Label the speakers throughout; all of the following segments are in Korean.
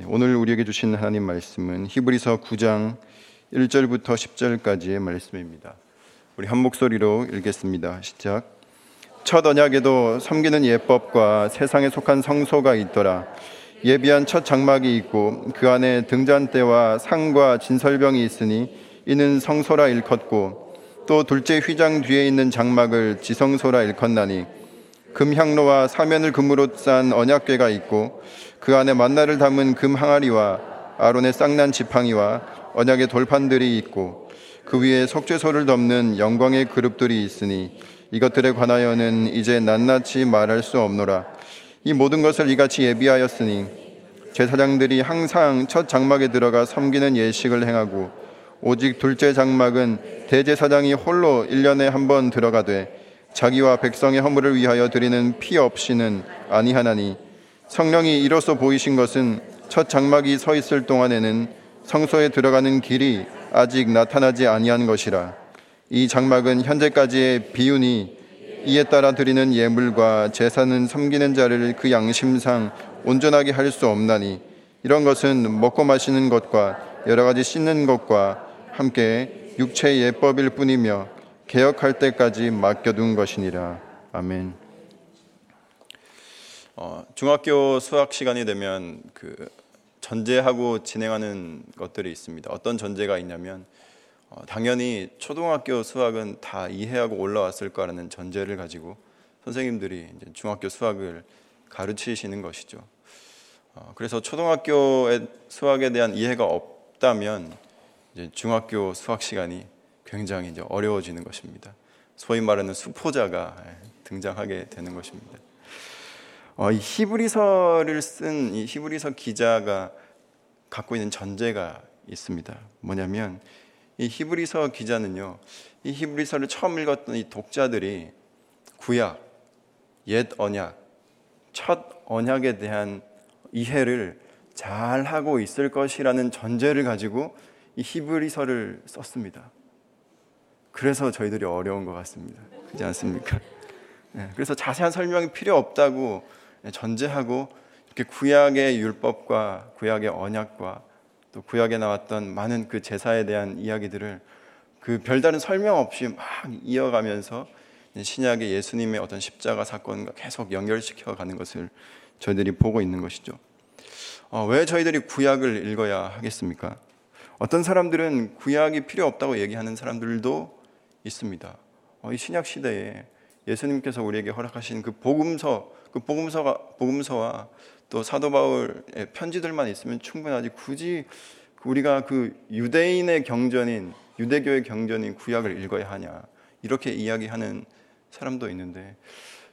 Speaker 1: 네, 오늘 우리에게 주신 하나님 말씀은 히브리서 9장 1절부터 10절까지의 말씀입니다. 우리 한 목소리로 읽겠습니다. 시작. 첫 언약에도 섬기는 예법과 세상에 속한 성소가 있더라. 예비한 첫 장막이 있고 그 안에 등잔대와 상과 진설병이 있으니 이는 성소라 일컫고 또 둘째 휘장 뒤에 있는 장막을 지성소라 일컫나니 금향로와 사면을 금으로 싼 언약궤가 있고 그 안에 만나를 담은 금 항아리와 아론의 쌍난 지팡이와 언약의 돌판들이 있고 그 위에 속죄소를 덮는 영광의 그룹들이 있으니 이것들에 관하여는 이제 낱낱이 말할 수 없노라. 이 모든 것을 이같이 예비하였으니 제사장들이 항상 첫 장막에 들어가 섬기는 예식을 행하고 오직 둘째 장막은 대제사장이 홀로 1년에 한 번 들어가되 자기와 백성의 허물을 위하여 드리는 피 없이는 아니하나니 성령이 이로써 보이신 것은 첫 장막이 서 있을 동안에는 성소에 들어가는 길이 아직 나타나지 아니한 것이라. 이 장막은 현재까지의 비운이 이에 따라 드리는 예물과 제사는 섬기는 자를 그 양심상 온전하게 할 수 없나니 이런 것은 먹고 마시는 것과 여러 가지 씻는 것과 함께 육체의 예법일 뿐이며 개혁할 때까지 맡겨둔 것이니라. 아멘.
Speaker 2: 어, 중학교 수학 시간이 되면 그 전제하고 진행하는 것들이 있습니다. 어떤 전제가 있냐면 어, 당연히 초등학교 수학은 다 이해하고 올라왔을 거라는 전제를 가지고 선생님들이 중학교 수학을 가르치시는 것이죠. 어, 그래서 초등학교의 수학에 대한 이해가 없다면 중학교 수학 시간이 굉장히 이제 어려워지는 것입니다. 소위 말하는 수포자가 예, 등장하게 되는 것입니다. 어, 이 히브리서를 쓴 이 히브리서 기자가 갖고 있는 전제가 있습니다. 뭐냐면 이 히브리서 기자는요, 이 히브리서를 처음 읽었던 이 독자들이 구약, 옛 언약, 첫 언약에 대한 이해를 잘 하고 있을 것이라는 전제를 가지고 이 히브리서를 썼습니다. 그래서 저희들이 어려운 것 같습니다. 그렇지 않습니까? 네, 그래서 자세한 설명이 필요 없다고 전제하고 이렇게 구약의 율법과 구약의 언약과 또 구약에 나왔던 많은 그 제사에 대한 이야기들을 그 별다른 설명 없이 막 이어가면서 신약의 예수님의 어떤 십자가 사건과 계속 연결시켜 가는 것을 저희들이 보고 있는 것이죠. 어, 왜 저희들이 구약을 읽어야 하겠습니까? 어떤 사람들은 구약이 필요 없다고 얘기하는 사람들도 있습니다. 어, 이 신약 시대에 예수님께서 우리에게 허락하신 그 복음서, 그 복음서가 복음서와 또 사도 바울의 편지들만 있으면 충분하지 굳이 우리가 그 유대인의 경전인 유대교의 경전인 구약을 읽어야 하냐 이렇게 이야기하는 사람도 있는데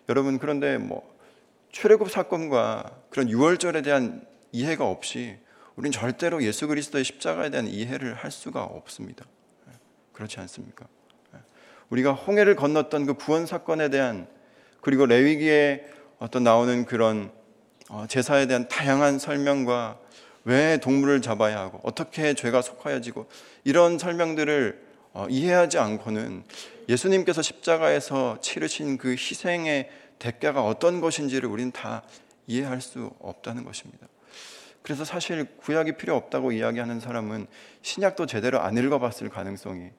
Speaker 2: 여러분 그런데 뭐 출애굽 사건과 그런 유월절에 대한 이해가 없이 우리는 절대로 예수 그리스도의 십자가에 대한 이해를 할 수가 없습니다. 그렇지 않습니까? 우리가 홍해를 건넜던 그 구원 사건에 대한 그리고 레위기에 어떤 나오는 그런 어, 제사에 대한 다양한 설명과 왜 동물을 잡아야 하고 어떻게 죄가 속하여지고 이런 설명들을 어, 이해하지 않고는 예수님께서 십자가에서 치르신 그 희생의 대가가 어떤 것인지를 우리는 다 이해할 수 없다는 것입니다. 그래서 사실 구약이 필요 없다고 이야기하는 사람은 신약도 제대로 안 읽어봤을 가능성이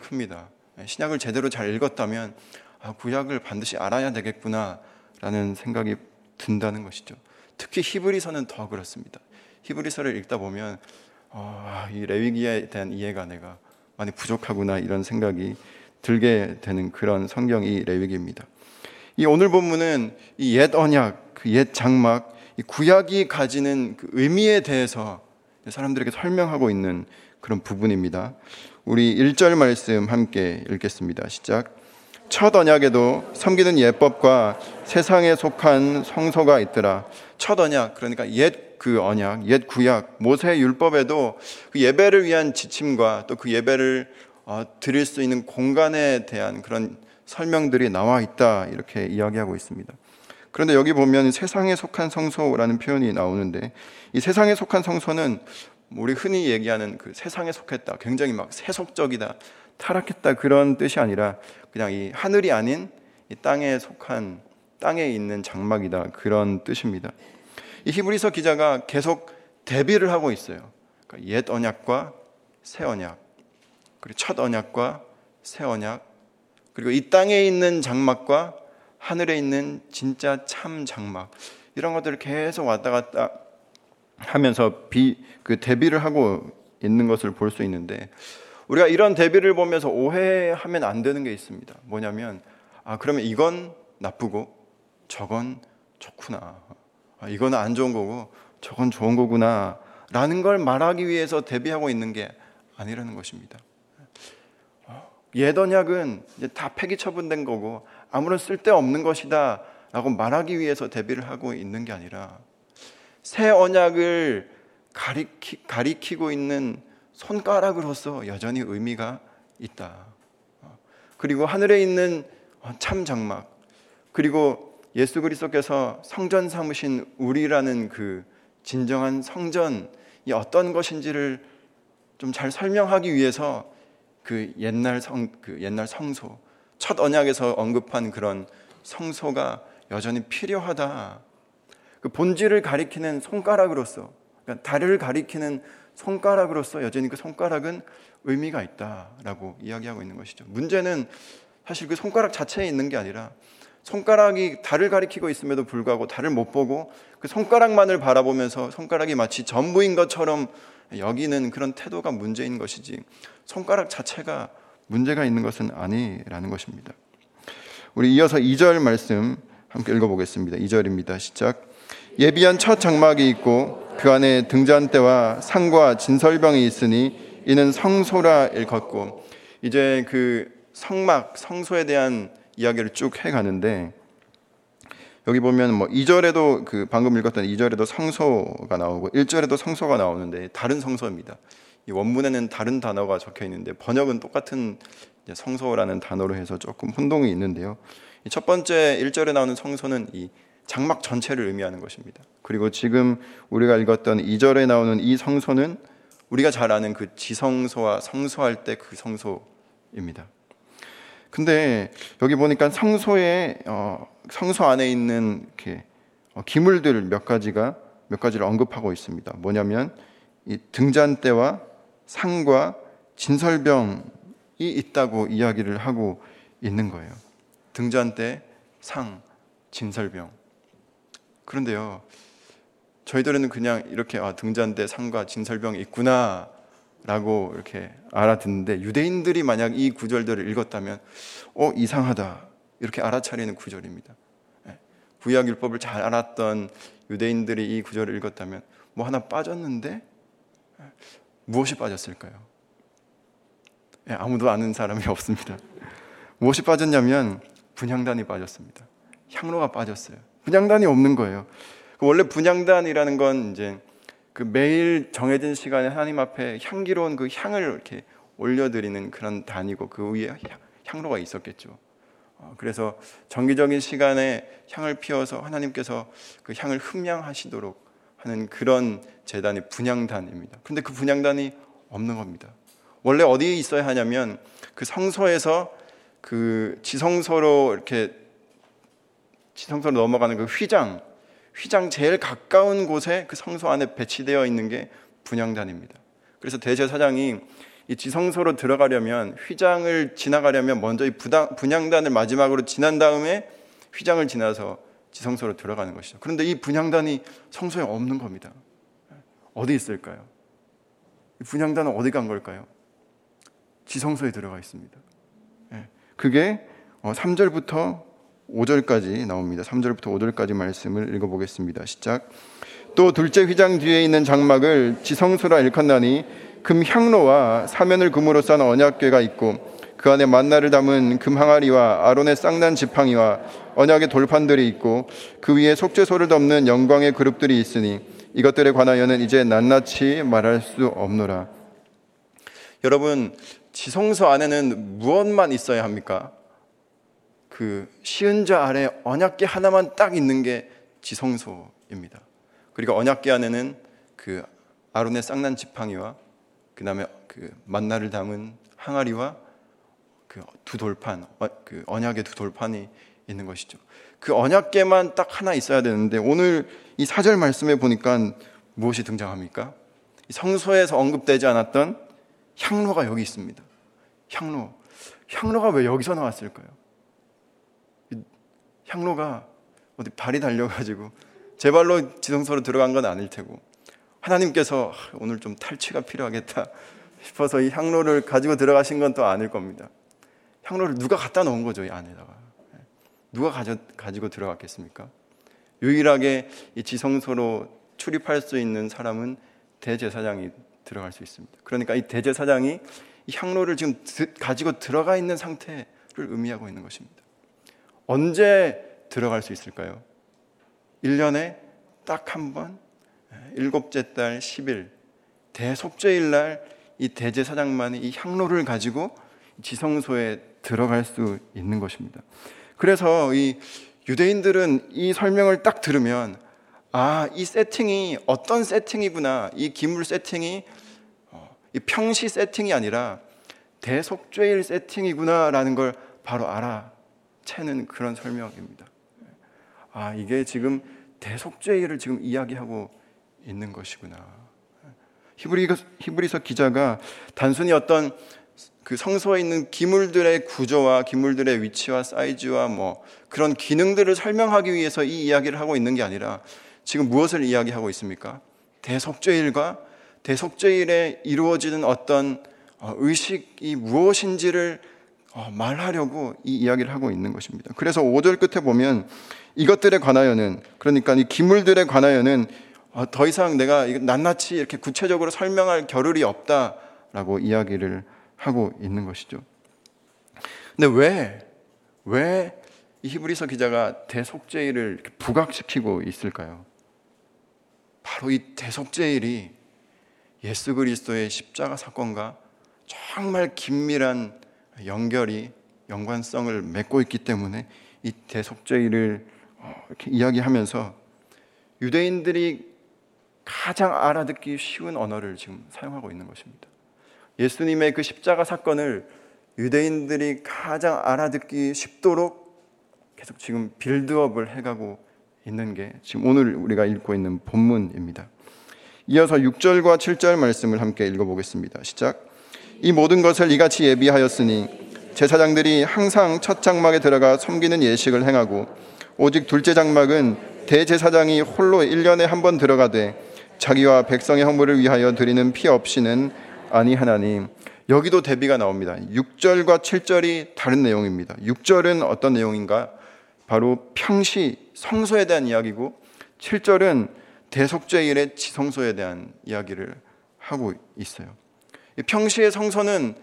Speaker 2: 큽니다. 신약을 제대로 잘 읽었다면 아, 구약을 반드시 알아야 되겠구나라는 생각이 든다는 것이죠. 특히 히브리서는 더 그렇습니다. 히브리서를 읽다 보면 어, 이 레위기에 대한 이해가 내가 많이 부족하구나 이런 생각이 들게 되는 그런 성경이 레위기입니다. 이 오늘 본문은 이 옛 언약, 그 옛 장막, 이 구약이 가지는 그 의미에 대해서 사람들에게 설명하고 있는 그런 부분입니다. 우리 1절 말씀 함께 읽겠습니다. 시작. 첫 언약에도 섬기는 예법과 세상에 속한 성소가 있더라. 첫 언약, 그러니까 옛그 언약, 옛 구약, 모세 율법에도 그 예배를 위한 지침과 또 그 예배를 어, 드릴 수 있는 공간에 대한 그런 설명들이 나와 있다. 이렇게 이야기하고 있습니다. 그런데 여기 보면 세상에 속한 성소라는 표현이 나오는데 이 세상에 속한 성소는 우리 흔히 얘기하는 그 세상에 속했다. 굉장히 막 세속적이다. 타락했다. 그런 뜻이 아니라 그냥 이 하늘이 아닌 이 땅에 속한 땅에 있는 장막이다. 그런 뜻입니다. 이 히브리서 기자가 계속 대비를 하고 있어요. 그러니까 옛 언약과 새 언약, 그리고 첫 언약과 새 언약, 그리고 이 땅에 있는 장막과 하늘에 있는 진짜 참 장막 이런 것들을 계속 왔다 갔다 하면서 비 그 대비를 하고 있는 것을 볼 수 있는데 우리가 이런 대비를 보면서 오해하면 안 되는 게 있습니다. 뭐냐면 아 그러면 이건 나쁘고 저건 좋구나. 아, 이건 안 좋은 거고 저건 좋은 거구나. 라는 걸 말하기 위해서 대비하고 있는 게 아니라는 것입니다. 옛 언약은 이제 다 폐기 처분된 거고 아무런 쓸데없는 것이다 라고 말하기 위해서 대비를 하고 있는 게 아니라 새 언약을 가리키, 가리키고 있는 손가락으로서 여전히 의미가 있다. 그리고 하늘에 있는 참 장막 그리고 예수 그리스도께서 성전 삼으신 우리라는 그 진정한 성전이 어떤 것인지를 좀 잘 설명하기 위해서 그 옛날 성, 그 옛날 성소, 첫 언약에서 언급한 그런 성소가 여전히 필요하다. 그 본질을 가리키는 손가락으로서, 그러니까 달을 가리키는 손가락으로서 여전히 그 손가락은 의미가 있다라고 이야기하고 있는 것이죠. 문제는 사실 그 손가락 자체에 있는 게 아니라 손가락이 달을 가리키고 있음에도 불구하고 달을 못 보고 그 손가락만을 바라보면서 손가락이 마치 전부인 것처럼 여기는 그런 태도가 문제인 것이지 손가락 자체가 문제가 있는 것은 아니라는 것입니다. 우리 이어서 2절 말씀 함께 읽어보겠습니다. 2절입니다. 시작. 예비한 첫 장막이 있고 그 안에 등잔대와 상과 진설병이 있으니 이는 성소라 일컫고 이제 그 성막 성소에 대한 이야기를 쭉 해가는데 여기 보면 뭐 2절에도 그 방금 읽었던 2절에도 성소가 나오고 1절에도 성소가 나오는데 다른 성소입니다. 이 원문에는 다른 단어가 적혀 있는데 번역은 똑같은 성소라는 단어로 해서 조금 혼동이 있는데요. 첫 번째 1절에 나오는 성소는 이 장막 전체를 의미하는 것입니다. 그리고 지금 우리가 읽었던 2절에 나오는 이 성소는 우리가 잘 아는 그 지성소와 성소할 때 그 성소입니다. 근데 여기 보니까 성소에 어, 성소 안에 있는 이렇게 어, 기물들 몇 가지가 몇 가지를 언급하고 있습니다. 뭐냐면 이 등잔대와 상과 진설병이 있다고 이야기를 하고 있는 거예요. 등잔대, 상, 진설병. 그런데요, 저희들은 그냥 이렇게 아, 등잔대, 상과 진설병이 있구나 라고 이렇게 알아듣는데 유대인들이 만약 이 구절들을 읽었다면 어 이상하다 이렇게 알아차리는 구절입니다. 예. 구약 율법을 잘 알았던 유대인들이 이 구절을 읽었다면 뭐 하나 빠졌는데 예. 무엇이 빠졌을까요? 예, 아무도 아는 사람이 없습니다. 무엇이 빠졌냐면 분향단이 빠졌습니다. 향로가 빠졌어요. 분향단이 없는 거예요. 원래 분향단이라는 건 이제 그 매일 정해진 시간에 하나님 앞에 향기로운 그 향을 이렇게 올려드리는 그런 단이고 그 위에 향로가 있었겠죠. 어, 그래서 정기적인 시간에 향을 피워서 하나님께서 그 향을 흠양하시도록 하는 그런 재단이 분향단입니다. 그런데 그 분향단이 없는 겁니다. 원래 어디에 있어야 하냐면 그 성소에서 그 지성소로 이렇게 지성소로 넘어가는 그 휘장 휘장 제일 가까운 곳에 그 성소 안에 배치되어 있는 게 분향단입니다. 그래서 대제사장이 이 지성소로 들어가려면 휘장을 지나가려면 먼저 이 분향단을 마지막으로 지난 다음에 휘장을 지나서 지성소로 들어가는 것이죠. 그런데 이 분향단이 성소에 없는 겁니다. 어디 있을까요? 분향단은 어디 간 걸까요? 지성소에 들어가 있습니다. 예. 그게 3절부터 5절까지 나옵니다. 3절부터 5절까지 말씀을 읽어보겠습니다. 시작. 또 둘째 휘장 뒤에 있는 장막을 지성소라 일컫나니 금 향로와 사면을 금으로 싼 언약궤가 있고 그 안에 만나를 담은 금 항아리와 아론의 쌍난 지팡이와 언약의 돌판들이 있고 그 위에 속죄소를 덮는 영광의 그룹들이 있으니 이것들에 관하여는 이제 낱낱이 말할 수 없노라. 여러분 지성소 안에는 무엇만 있어야 합니까? 그 시은자 아래 언약계 하나만 딱 있는 게 지성소입니다. 그리고 언약계 안에는 그 아론의 쌍난 지팡이와 그다음에 그 만나를 담은 항아리와 그 두 돌판, 어, 그 언약의 두 돌판이 있는 것이죠. 그 언약계만 딱 하나 있어야 되는데 오늘 이 사절 말씀에 보니까 무엇이 등장합니까? 성소에서 언급되지 않았던 향로가 여기 있습니다. 향로. 향로가 왜 여기서 나왔을까요? 향로가 어디 발이 달려가지고 제 발로 지성소로 들어간 건 아닐 테고 하나님께서 오늘 좀 탈취가 필요하겠다 싶어서 이 향로를 가지고 들어가신 건 또 아닐 겁니다. 향로를 누가 갖다 놓은 거죠, 이 안에다가. 누가 가져, 가지고 들어갔겠습니까? 유일하게 이 지성소로 출입할 수 있는 사람은 대제사장이 들어갈 수 있습니다. 그러니까 이 대제사장이 이 향로를 지금 가지고 들어가 있는 상태를 의미하고 있는 것입니다. 언제 들어갈 수 있을까요? 1년에 딱 한 번, 일곱째 달 10일, 대속죄일 날 이 대제사장만이 이 향로를 가지고 지성소에 들어갈 수 있는 것입니다. 그래서 이 유대인들은 이 설명을 딱 들으면 아, 이 세팅이 어떤 세팅이구나. 이 기물 세팅이 어, 이 평시 세팅이 아니라 대속죄일 세팅이구나라는 걸 바로 알아 채는 그런 설명입니다. 아, 이게 지금 대속죄일을 지금 이야기하고 있는 것이구나. 히브리서 기자가 단순히 어떤 그 성소에 있는 기물들의 구조와 기물들의 위치와 사이즈와 뭐 그런 기능들을 설명하기 위해서 이 이야기를 하고 있는 게 아니라 지금 무엇을 이야기하고 있습니까? 대속죄일과 대속죄일에 이루어지는 어떤 어, 의식이 무엇인지를 어, 말하려고 이 이야기를 하고 있는 것입니다. 그래서 5절 끝에 보면 이것들에 관하여는 그러니까 이 기물들에 관하여는 어, 더 이상 내가 낱낱이 이렇게 구체적으로 설명할 겨를이 없다라고 이야기를 하고 있는 것이죠. 근데 왜, 왜 이 히브리서 기자가 대속죄일을 부각시키고 있을까요? 바로 이 대속죄일이 예수 그리스도의 십자가 사건과 정말 긴밀한 연결이 연관성을 맺고 있기 때문에 이 대속죄일을 어, 이렇게 이야기하면서 유대인들이 가장 알아듣기 쉬운 언어를 지금 사용하고 있는 것입니다. 예수님의 그 십자가 사건을 유대인들이 가장 알아듣기 쉽도록 계속 지금 빌드업을 해가고 있는 게 지금 오늘 우리가 읽고 있는 본문입니다. 이어서 6절과 7절 말씀을 함께 읽어보겠습니다. 시작. 이 모든 것을 이같이 예비하였으니 제사장들이 항상 첫 장막에 들어가 섬기는 예식을 행하고 오직 둘째 장막은 대제사장이 홀로 1년에 한 번 들어가되 자기와 백성의 허물을 위하여 드리는 피 없이는 아니하나니 여기도 대비가 나옵니다. 6절과 7절이 다른 내용입니다. 6절은 어떤 내용인가? 바로 평시 성소에 대한 이야기고 7절은 대속죄일의 지성소에 대한 이야기를 하고 있어요. 평시의 성소는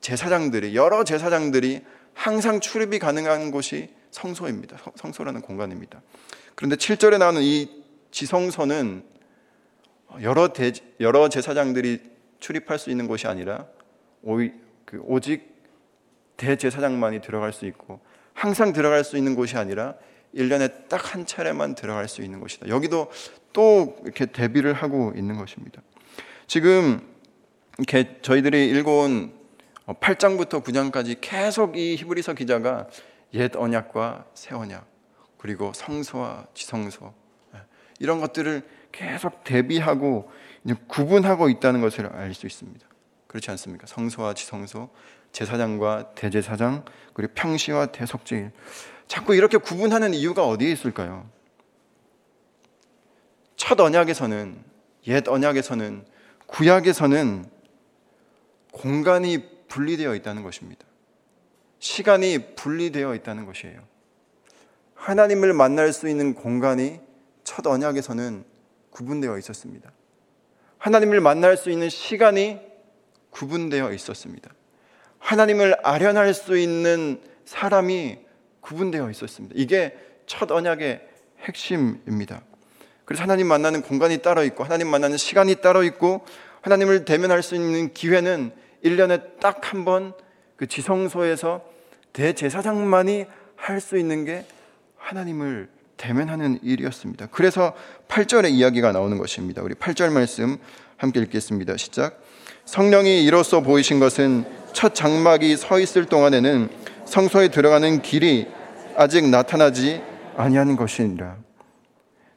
Speaker 2: 제사장들이 여러 제사장들이 항상 출입이 가능한 곳이 성소입니다. 성소라는 공간입니다. 그런데 7절에 나오는 이 지성소는 여러 대, 여러 제사장들이 출입할 수 있는 곳이 아니라 그 오직 대제사장만이 들어갈 수 있고 항상 들어갈 수 있는 곳이 아니라 1년에 딱 한 차례만 들어갈 수 있는 곳이다. 여기도 또 이렇게 대비를 하고 있는 것입니다. 지금 이렇게 저희들이 읽어온 8장부터 9장까지 계속 이 히브리서 기자가 옛 언약과 새 언약 그리고 성소와 지성소 예, 이런 것들을 계속 대비하고 구분하고 있다는 것을 알 수 있습니다. 그렇지 않습니까? 성소와 지성소, 제사장과 대제사장, 그리고 평시와 대속죄일. 자꾸 이렇게 구분하는 이유가 어디에 있을까요? 첫 언약에서는, 옛 언약에서는, 구약에서는 공간이 분리되어 있다는 것입니다. 시간이 분리되어 있다는 것이에요. 하나님을 만날 수 있는 공간이 첫 언약에서는 구분되어 있었습니다. 하나님을 만날 수 있는 시간이 구분되어 있었습니다. 하나님을 아련할 수 있는 사람이 구분되어 있었습니다. 이게 첫 언약의 핵심입니다. 그래서 하나님 만나는 공간이 따로 있고 하나님 만나는 시간이 따로 있고 하나님을 대면할 수 있는 기회는 1년에 딱 한 번 그 지성소에서 대제사장만이 할 수 있는 게 하나님을 대면하는 일이었습니다. 그래서 8절의 이야기가 나오는 것입니다. 우리 8절 말씀 함께 읽겠습니다. 시작. 성령이 이로써 보이신 것은 첫 장막이 서 있을 동안에는 성소에 들어가는 길이 아직 나타나지 아니하는 것이니라.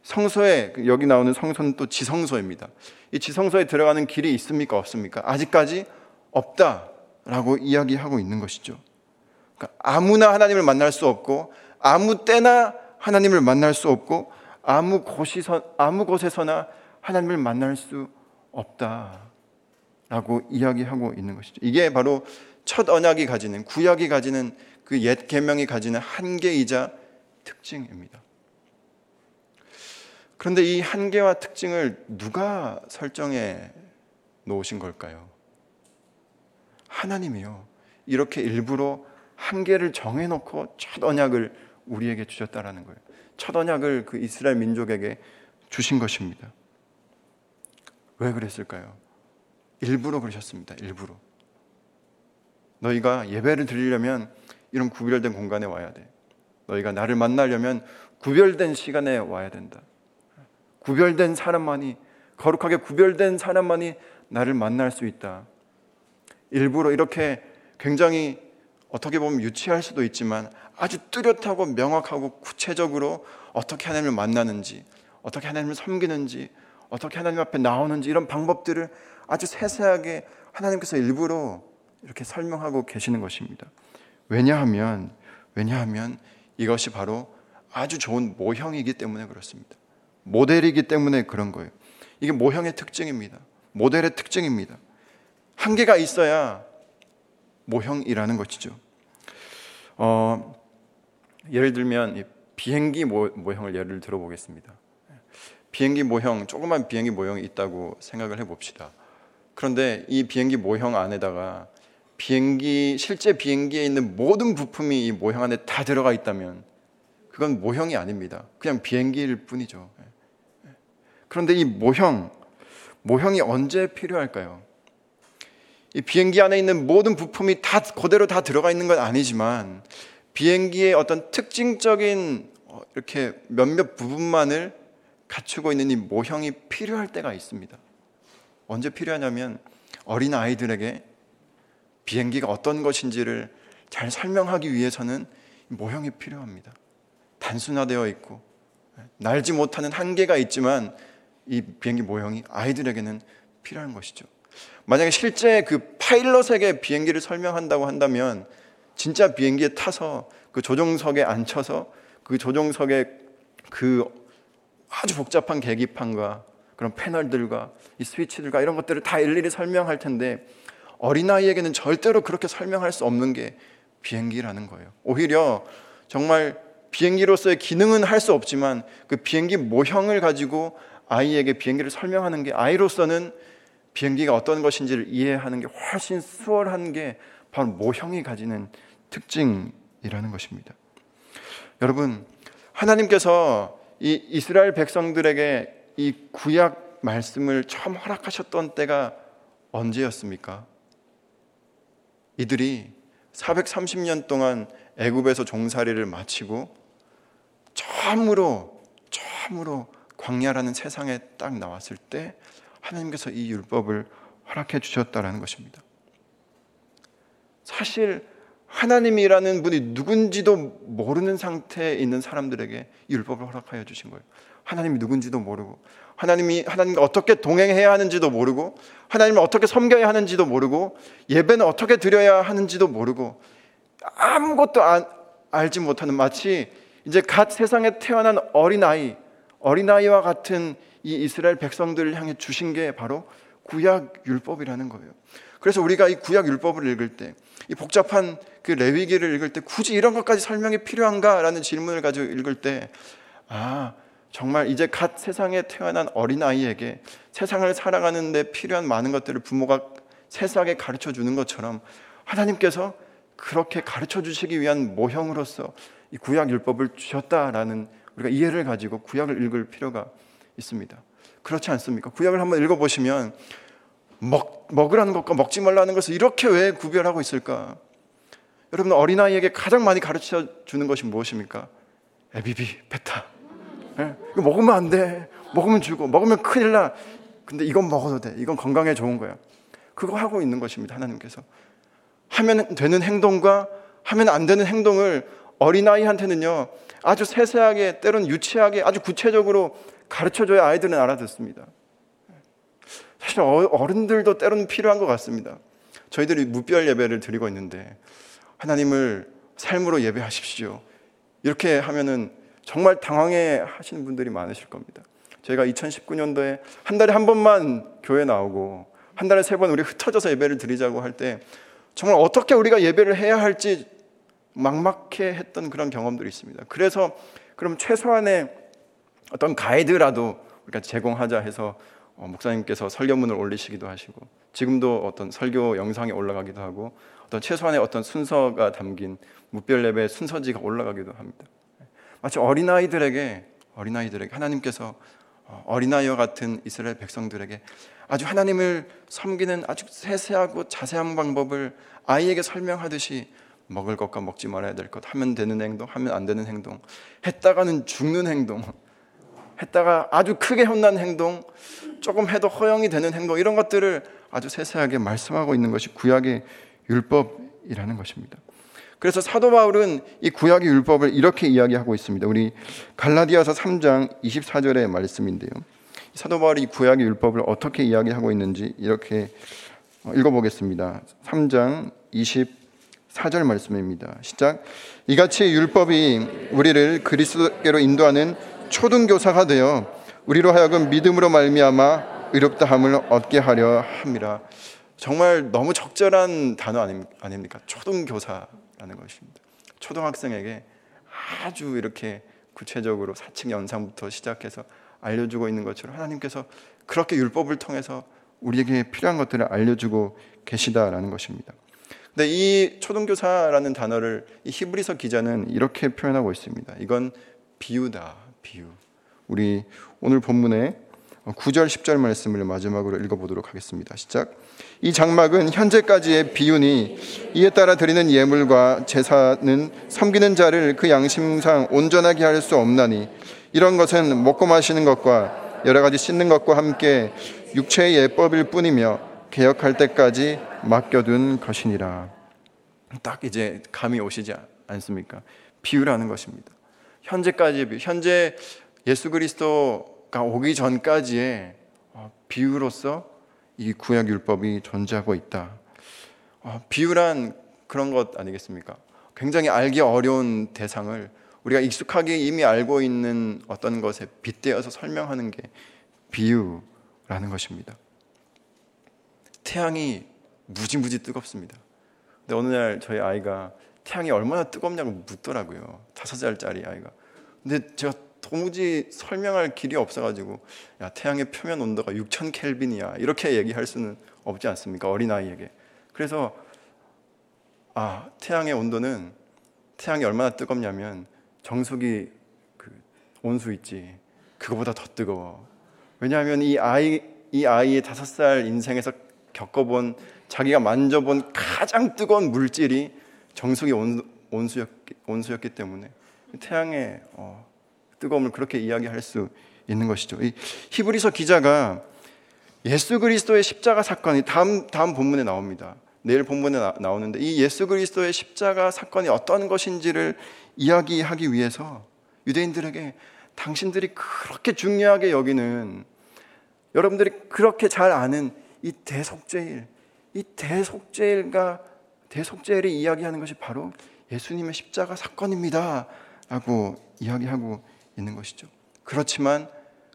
Speaker 1: 성소에 여기 나오는 성소는 또 지성소입니다. 이 지성소에 들어가는 길이 있습니까 없습니까? 아직까지 없다라고 이야기하고 있는 것이죠. 그러니까 아무나 하나님을 만날 수 없고 아무 때나 하나님을 만날 수 없고 아무 곳이서 아무 곳에서나 하나님을 만날 수 없다라고 이야기하고 있는 것이죠. 이게 바로 첫 언약이 가지는 구약이 가지는 그 옛 계명이 가지는 한계이자 특징입니다. 그런데 이 한계와 특징을 누가 설정해 놓으신 걸까요? 하나님이요. 이렇게 일부러 한계를 정해 놓고 첫 언약을 우리에게 주셨다라는 거예요. 첫 언약을 그 이스라엘 민족에게 주신 것입니다. 왜 그랬을까요? 일부러 그러셨습니다. 일부러. 너희가 예배를 드리려면 이런 구별된 공간에 와야 돼. 너희가 나를 만나려면 구별된 시간에 와야 된다. 구별된 사람만이 거룩하게 구별된 사람만이 나를 만날 수 있다. 일부러 이렇게 굉장히 어떻게 보면 유치할 수도 있지만 아주 뚜렷하고 명확하고 구체적으로 어떻게 하나님을 만나는지, 어떻게 하나님을 섬기는지, 어떻게 하나님 앞에 나오는지 이런 방법들을 아주 세세하게 하나님께서 일부러 이렇게 설명하고 계시는 것입니다. 왜냐하면 왜냐하면 이것이 바로 아주 좋은 모형이기 때문에 그렇습니다. 모델이기 때문에 그런 거예요. 이게 모형의 특징입니다. 모델의 특징입니다. 한계가 있어야 모형이라는 것이죠. 어, 예를 들면 비행기 모, 모형을 예를 들어보겠습니다. 비행기 모형, 조그만 비행기 모형이 있다고 생각을 해봅시다. 그런데 이 비행기 모형 안에다가 비행기 실제 비행기에 있는 모든 부품이 이 모형 안에 다 들어가 있다면 그건 모형이 아닙니다. 그냥 비행기일 뿐이죠. 그런데 이 모형, 모형이 언제 필요할까요? 이 비행기 안에 있는 모든 부품이 다 그대로 다 들어가 있는 건 아니지만 비행기의 어떤 특징적인 어, 이렇게 몇몇 부분만을 갖추고 있는 이 모형이 필요할 때가 있습니다. 언제 필요하냐면 어린 아이들에게 비행기가 어떤 것인지를 잘 설명하기 위해서는 모형이 필요합니다. 단순화되어 있고 날지 못하는 한계가 있지만 이 비행기 모형이 아이들에게는 필요한 것이죠. 만약에 실제 그 파일럿에게 비행기를 설명한다고 한다면 진짜 비행기에 타서 그 조종석에 앉혀서 그 조종석에 그 아주 복잡한 계기판과 그런 패널들과 이 스위치들과 이런 것들을 다 일일이 설명할 텐데 어린아이에게는 절대로 그렇게 설명할 수 없는 게 비행기라는 거예요. 오히려 정말 비행기로서의 기능은 할 수 없지만 그 비행기 모형을 가지고 아이에게 비행기를 설명하는 게 아이로서는 비행기가 어떤 것인지를 이해하는 게 훨씬 수월한 게 바로 모형이 가지는 특징이라는 것입니다. 여러분, 하나님께서 이 이스라엘 백성들에게 이 구약 말씀을 처음 허락하셨던 때가 언제였습니까? 이들이 430년 동안 애굽에서 종살이를 마치고 처음으로 처음으로 광야라는 세상에 딱 나왔을 때 하나님께서 이 율법을 허락해 주셨다라는 것입니다. 사실 하나님이라는 분이 누군지도 모르는 상태에 있는 사람들에게 율법을 허락하여 주신 거예요. 하나님이 누군지도 모르고 하나님이 하나님과 어떻게 동행해야 하는지도 모르고 하나님을 어떻게 섬겨야 하는지도 모르고 예배는 어떻게 드려야 하는지도 모르고 아무것도 안, 알지 못하는 마치 이제 갓 세상에 태어난 어린아이 어린아이와 같은 이 이스라엘 백성들을 향해 주신 게 바로 구약 율법이라는 거예요. 그래서 우리가 이 구약 율법을 읽을 때, 이 복잡한 그 레위기를 읽을 때 굳이 이런 것까지 설명이 필요한가라는 질문을 가지고 읽을 때, 아, 정말 이제 갓 세상에 태어난 어린아이에게 세상을 살아가는데 필요한 많은 것들을 부모가 세세하게 가르쳐 주는 것처럼 하나님께서 그렇게 가르쳐 주시기 위한 모형으로서 이 구약 율법을 주셨다라는 우리가 이해를 가지고 구약을 읽을 필요가 있습니다. 그렇지 않습니까? 구약을 한번 읽어보시면 먹, 먹으라는 것과 먹지 말라는 것을 이렇게 왜 구별하고 있을까? 여러분 어린아이에게 가장 많이 가르쳐 주는 것이 무엇입니까? 에비비, 베타. 네? 이거 먹으면 안 돼. 먹으면 죽어. 먹으면 큰일 나. 근데 이건 먹어도 돼. 이건 건강에 좋은 거야. 그거 하고 있는 것입니다. 하나님께서. 하면 되는 행동과 하면 안 되는 행동을 어린아이한테는요, 아주 세세하게, 때론 유치하게, 아주 구체적으로
Speaker 2: 가르쳐줘야 아이들은 알아듣습니다. 사실 어- 어른들도 때로는 필요한 것 같습니다. 저희들이 무별 예배를 드리고 있는데 하나님을 삶으로 예배하십시오. 이렇게 하면은 정말 당황해 하시는 분들이 많으실 겁니다. 저희가 2019년도에 한 달에 한 번만 교회 나오고 한 달에 세 번 우리 흩어져서 예배를 드리자고 할 때 정말 어떻게 우리가 예배를 해야 할지 막막해 했던 그런 경험들이 있습니다. 그래서 그럼 최소한의 어떤 가이드라도 우리가 제공하자 해서 어, 목사님께서 설교문을 올리시기도 하시고 지금도 어떤 설교 영상이 올라가기도 하고 어떤 최소한의 어떤 순서가 담긴 무별 예배 순서지가 올라가기도 합니다. 마치 어린아이들에게 어린아이들에게 하나님께서 어, 어린아이와 같은 이스라엘 백성들에게 아주 하나님을 섬기는 아주 세세하고 자세한 방법을 아이에게 설명하듯이 먹을 것과 먹지 말아야 될 것, 하면 되는 행동, 하면 안 되는 행동, 했다가는 죽는 행동, 했다가 아주 크게 혼난 행동, 조금 해도 허용이 되는 행동 이런 것들을 아주 세세하게 말씀하고 있는 것이 구약의 율법이라는 것입니다. 그래서 사도 바울은 이 구약의 율법을 이렇게 이야기하고 있습니다. 우리 갈라디아서 3장 24절의 말씀인데요. 사도 바울이 이 구약의 율법을 어떻게 이야기하고 있는지 이렇게 읽어보겠습니다. 3장 24절 말씀입니다. 시작. 이같이 율법이 우리를 그리스도께로 인도하는 초등교사가 되어 우리로 하여금 믿음으로 말미암아 의롭다함을 얻게 하려 함이라. 정말 너무 적절한 단어 아닙니까? 초등교사라는 것입니다. 초등학생에게 아주 이렇게 구체적으로 사칙 연상부터 시작해서 알려주고 있는 것처럼 하나님께서 그렇게 율법을 통해서 우리에게 필요한 것들을 알려주고 계시다라는 것입니다. 근데 이 초등교사라는 단어를 이 히브리서 기자는 이렇게 표현하고 있습니다. 이건 비유다, 비유. 우리 오늘 본문의 9절 10절 말씀을 마지막으로 읽어보도록 하겠습니다. 시작. 이 장막은 현재까지의 비유니 이에 따라 드리는 예물과 제사는 섬기는 자를 그 양심상 온전하게 할 수 없나니 이런 것은 먹고 마시는 것과 여러 가지 씻는 것과 함께 육체의 예법일 뿐이며 개혁할 때까지 맡겨둔 것이니라. 딱 이제 감이 오시지 않습니까? 비유라는 것입니다. 현재까지 현재 예수 그리스도가 오기 전까지의 어, 비유로서 이 구약 율법이 존재하고 있다. 어, 비유란 그런 것 아니겠습니까? 굉장히 알기 어려운 대상을 우리가 익숙하게 이미 알고 있는 어떤 것에 빗대어서 설명하는 게 비유라는 것입니다. 태양이 무지무지 뜨겁습니다. 근데 어느 날 저희 아이가 태양이 얼마나 뜨겁냐고 묻더라고요. 다섯 살짜리 아이가. 근데 제가 도무지 설명할 길이 없어가지고 야 태양의 표면 온도가 6천 켈빈이야 이렇게 얘기할 수는 없지 않습니까 어린 아이에게 그래서 아 태양의 온도는 태양이 얼마나 뜨겁냐면 정수기 그 온수 있지 그거보다 더 뜨거워 왜냐하면 이 아이 이 아이의 다섯 살 인생에서 겪어본 자기가 만져본 가장 뜨거운 물질이 정수기 온, 온수였기, 때문에 태양의 어, 뜨거움을 그렇게 이야기할 수 있는 것이죠. 이 히브리서 기자가 예수 그리스도의 십자가 사건이 다음 다음 본문에 나옵니다. 내일 본문에 나, 나오는데 이 예수 그리스도의 십자가 사건이 어떤 것인지를 이야기하기 위해서 유대인들에게 당신들이 그렇게 중요하게 여기는 여러분들이 그렇게 잘 아는 이 대속죄일, 이 대속죄일과 대속죄일이 이야기하는 것이 바로 예수님의 십자가 사건입니다 라고 이야기하고 있는 것이죠. 그렇지만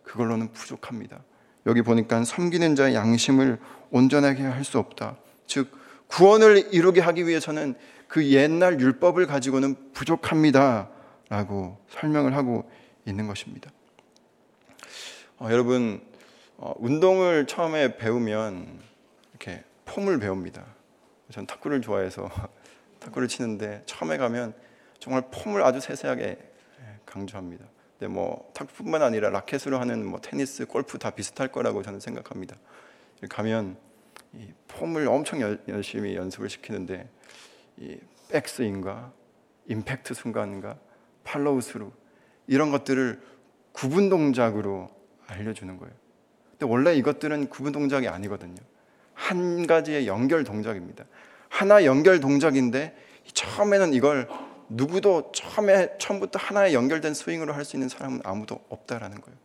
Speaker 2: 그걸로는 부족합니다. 여기 보니까 섬기는 자의 양심을 온전하게 할 수 없다. 즉 구원을 이루게 하기 위해서는 그 옛날 율법을 가지고는 부족합니다 라고 설명을 하고 있는 것입니다. 어, 여러분 어, 운동을 처음에 배우면 이렇게 폼을 배웁니다. 전 탁구를 좋아해서 탁구를 치는데 처음에 가면 정말 폼을 아주 세세하게 강조합니다. 근데 뭐 탁구뿐만 아니라 라켓으로 하는 뭐 테니스, 골프 다 비슷할 거라고 저는 생각합니다. 가면 이 폼을 엄청 여, 열심히 연습을 시키는데 이 백스윙과 임팩트 순간과 팔로우 스루 이런 것들을 구분 동작으로 알려주는 거예요. 근데 원래 이것들은 구분 동작이 아니거든요. 한 가지의 연결 동작입니다. 하나 연결 동작인데 처음에는 이걸 누구도 처음에 처음부터 하나의 연결된 스윙으로 할 수 있는 사람은 아무도 없다라는 거예요.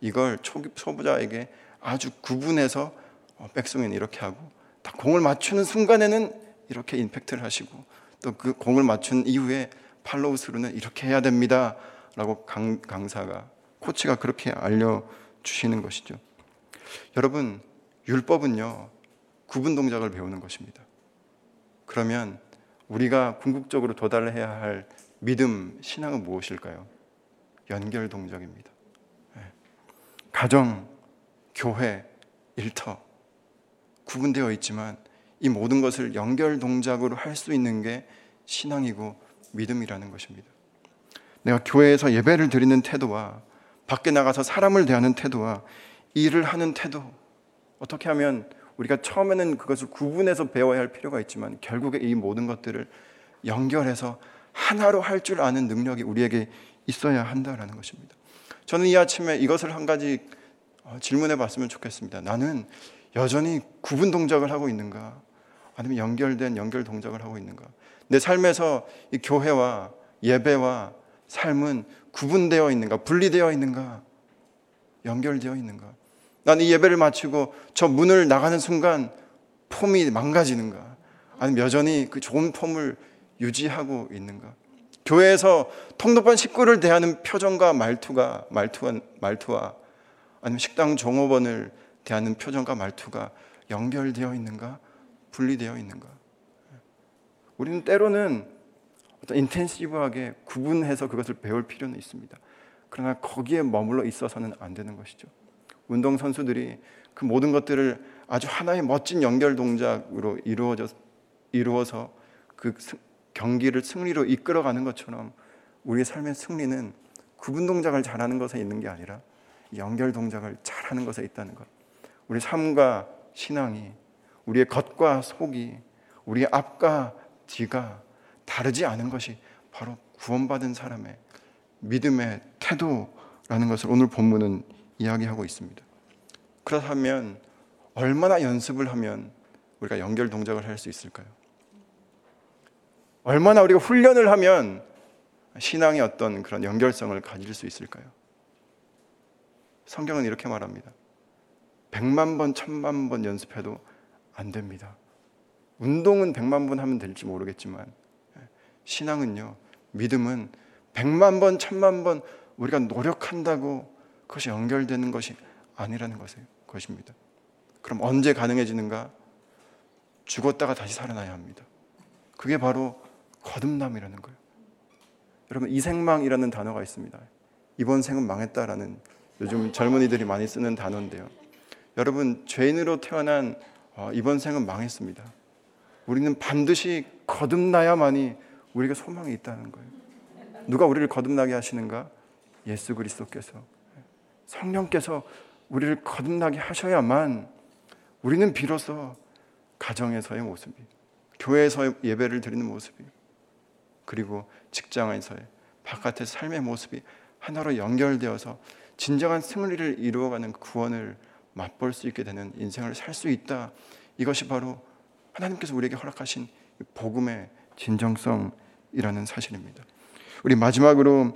Speaker 2: 이걸 초- 초보자에게 아주 구분해서 어, 백스윙은 이렇게 하고 딱 공을 맞추는 순간에는 이렇게 임팩트를 하시고 또 그 공을 맞춘 이후에 팔로우 스루는 이렇게 해야 됩니다라고 강, 강사가 코치가 그렇게 알려 주시는 것이죠. 여러분 율법은요 구분 동작을 배우는 것입니다. 그러면 우리가 궁극적으로 도달해야 할 믿음 신앙은 무엇일까요? 연결 동작입니다. 예. 가정, 교회, 일터 구분되어 있지만 이 모든 것을 연결 동작으로 할 수 있는 게 신앙이고 믿음이라는 것입니다. 내가 교회에서 예배를 드리는 태도와 밖에 나가서 사람을 대하는 태도와 일을 하는 태도 어떻게 하면 우리가 처음에는 그것을 구분해서 배워야 할 필요가 있지만 결국에 이 모든 것들을 연결해서 하나로 할 줄 아는 능력이 우리에게 있어야 한다라는 것입니다. 저는 이 아침에 이것을 한 가지 어, 질문해 봤으면 좋겠습니다. 나는 여전히 구분 동작을 하고 있는가? 아니면 연결된 연결 동작을 하고 있는가? 내 삶에서 이 교회와 예배와 삶은 구분되어 있는가? 분리되어 있는가? 연결되어 있는가? 나는 이 예배를 마치고 저 문을 나가는 순간 폼이 망가지는가? 아니면 여전히 그 좋은 폼을 유지하고 있는가? 교회에서 통독반 식구를 대하는 표정과 말투가 말투와 말투와 아니면 식당 종업원을 대하는 표정과 말투가 연결되어 있는가? 분리되어 있는가? 우리는 때로는 어떤 인텐시브하게 구분해서 그것을 배울 필요는 있습니다. 그러나 거기에 머물러 있어서는 안 되는 것이죠. 운동 선수들이 그 모든 것들을 아주 하나의 멋진 연결 동작으로 이루어져 이루어서 그 승- 경기를 승리로 이끌어가는 것처럼 우리의 삶의 승리는 구분 동작을 잘하는 것에 있는 게 아니라 연결 동작을 잘하는 것에 있다는 것. 우리 삶과 신앙이 우리의 겉과 속이 우리의 앞과 뒤가 다르지 않은 것이 바로 구원받은 사람의 믿음의 태도라는 것을 오늘 본문은 이야기하고 있습니다. 그렇다면 얼마나 연습을 하면 우리가 연결 동작을 할 수 있을까요? 얼마나 우리가 훈련을 하면 신앙의 어떤 그런 연결성을 가질 수 있을까요? 성경은 이렇게 말합니다. 백만 번, 천만 번 연습해도 안 됩니다. 운동은 백만 번 하면 될지 모르겠지만 신앙은요, 믿음은 백만 번, 천만 번 우리가 노력한다고 그것이 연결되는 것이 아니라는 것입니다. 그럼 언제 가능해지는가? 죽었다가 다시 살아나야 합니다. 그게 바로 거듭남이라는 거예요. 여러분 이 생망이라는 단어가 있습니다. 이번 생은 망했다라는 요즘 젊은이들이 많이 쓰는 단어인데요. 여러분 죄인으로 태어난 어, 이번 생은 망했습니다. 우리는 반드시 거듭나야만이 우리가 소망이 있다는 거예요. 누가 우리를 거듭나게 하시는가? 예수 그리스도께서 성령께서 우리를 거듭나게 하셔야만 우리는 비로소 가정에서의 모습이, 교회에서의 예배를 드리는 모습이, 그리고 직장에서의 바깥의 삶의 모습이 하나로 연결되어서 진정한 승리를 이루어가는 구원을 맛볼 수 있게 되는 인생을 살 수 있다. 이것이 바로 하나님께서 우리에게 허락하신 복음의 진정성이라는 사실입니다. 우리 마지막으로 어,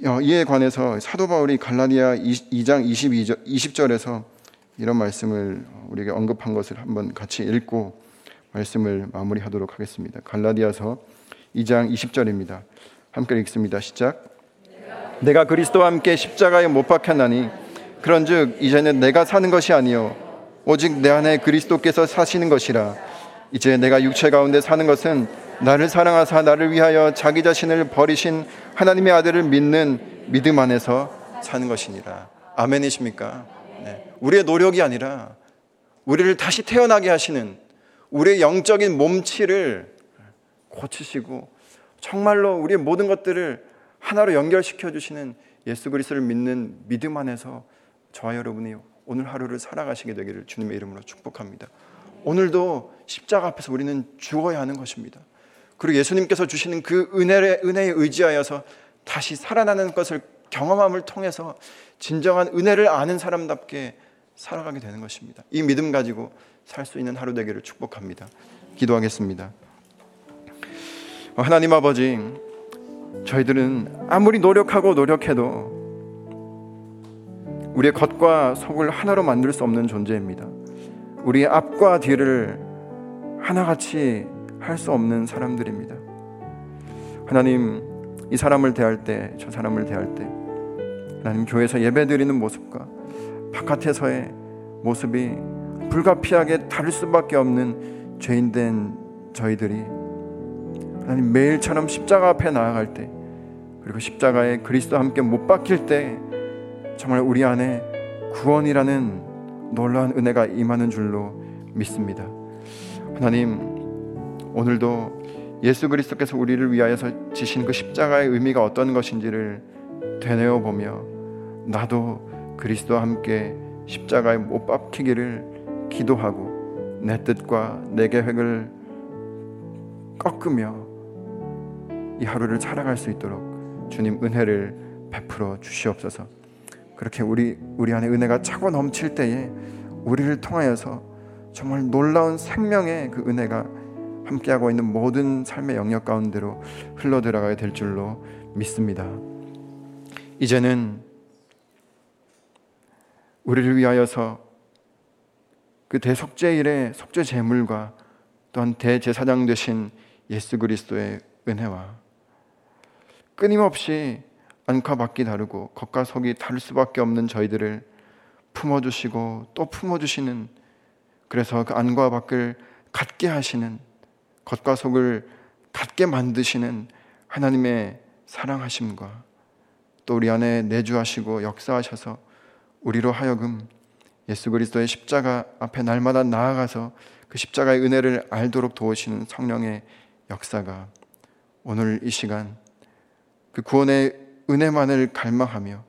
Speaker 2: 이에 관해서 사도 바울이 갈라디아 2장 22절 20절에서 이런 말씀을 우리에게 언급한 것을 한번 같이 읽고 말씀을 마무리하도록 하겠습니다. 갈라디아서 2장 20절입니다. 함께 읽습니다. 시작. 내가 그리스도와 함께 십자가에 못 박혔나니 그런즉 이제는 내가 사는 것이 아니요 오직 내 안에 그리스도께서 사시는 것이라 이제 내가 육체 가운데 사는 것은 나를 사랑하사 나를 위하여 자기 자신을 버리신 하나님의 아들을 믿는 믿음 안에서 사는 것이니라 아멘이십니까? 네. 우리의 노력이 아니라 우리를 다시 태어나게 하시는 우리의 영적인 몸치를 고치시고 정말로 우리의 모든 것들을 하나로 연결시켜 주시는 예수 그리스도를 믿는 믿음 안에서 저와 여러분이 오늘 하루를 살아가시게 되기를 주님의 이름으로 축복합니다. 오늘도 십자가 앞에서 우리는 죽어야 하는 것입니다. 그리고 예수님께서 주시는 그 은혜에, 은혜에 의지하여서 다시 살아나는 것을 경험함을 통해서 진정한 은혜를 아는 사람답게 살아가게 되는 것입니다. 이 믿음 가지고 살 수 있는 하루 되기를 축복합니다. 기도하겠습니다. 하나님 아버지, 저희들은 아무리 노력하고 노력해도
Speaker 1: 우리의 겉과 속을 하나로 만들 수 없는 존재입니다. 우리의 앞과 뒤를 하나같이 할 수 없는 사람들입니다. 하나님, 이 사람을 대할 때, 저 사람을 대할 때, 하나님 교회에서 예배 드리는 모습과 바깥에서의 모습이 불가피하게 다를 수밖에 없는 죄인된 저희들이 하나님 매일처럼 십자가 앞에 나아갈 때 그리고 십자가에 그리스도와 함께 못 박힐 때 정말 우리 안에 구원이라는 놀라운 은혜가 임하는 줄로 믿습니다. 하나님 오늘도 예수 그리스도께서 우리를 위하여서 지신 그 십자가의 의미가 어떤 것인지를 되뇌어 보며 나도 그리스도와 함께 십자가에 못 박히기를 기도하고 내 뜻과 내 계획을 꺾으며 이 하루를 살아갈 수 있도록 주님 은혜를 베풀어 주시옵소서. 그렇게 우리 우리 안에 은혜가 차고 넘칠 때에 우리를 통하여서 정말 놀라운 생명의 그 은혜가 함께하고 있는 모든 삶의 영역 가운데로 흘러 들어가게 될 줄로 믿습니다. 이제는 우리를 위하여서 그 대속죄일의 속죄 제물과 또한 대제사장 되신 예수 그리스도의 은혜와 끊임없이 안과 밖이 다르고 겉과 속이 다를 수밖에 없는 저희들을 품어주시고 또 품어주시는 그래서 그 안과 밖을 같게 하시는 겉과 속을 같게 만드시는 하나님의 사랑하심과 또 우리 안에 내주하시고 역사하셔서 우리로 하여금 예수 그리스도의 십자가 앞에 날마다 나아가서 그 십자가의 은혜를 알도록 도우시는 성령의 역사가 오늘 이 시간 그 구원의 은혜만을 갈망하며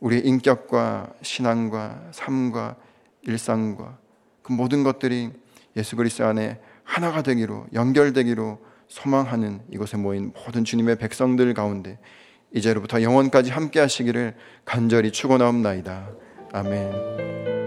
Speaker 1: 우리의 인격과 신앙과 삶과 일상과 그 모든 것들이 예수 그리스도 안에 하나가 되기로 연결되기로 소망하는 이곳에 모인 모든 주님의 백성들 가운데 이제로부터 영원까지 함께 하시기를 간절히 축원하옵나이다. 아멘.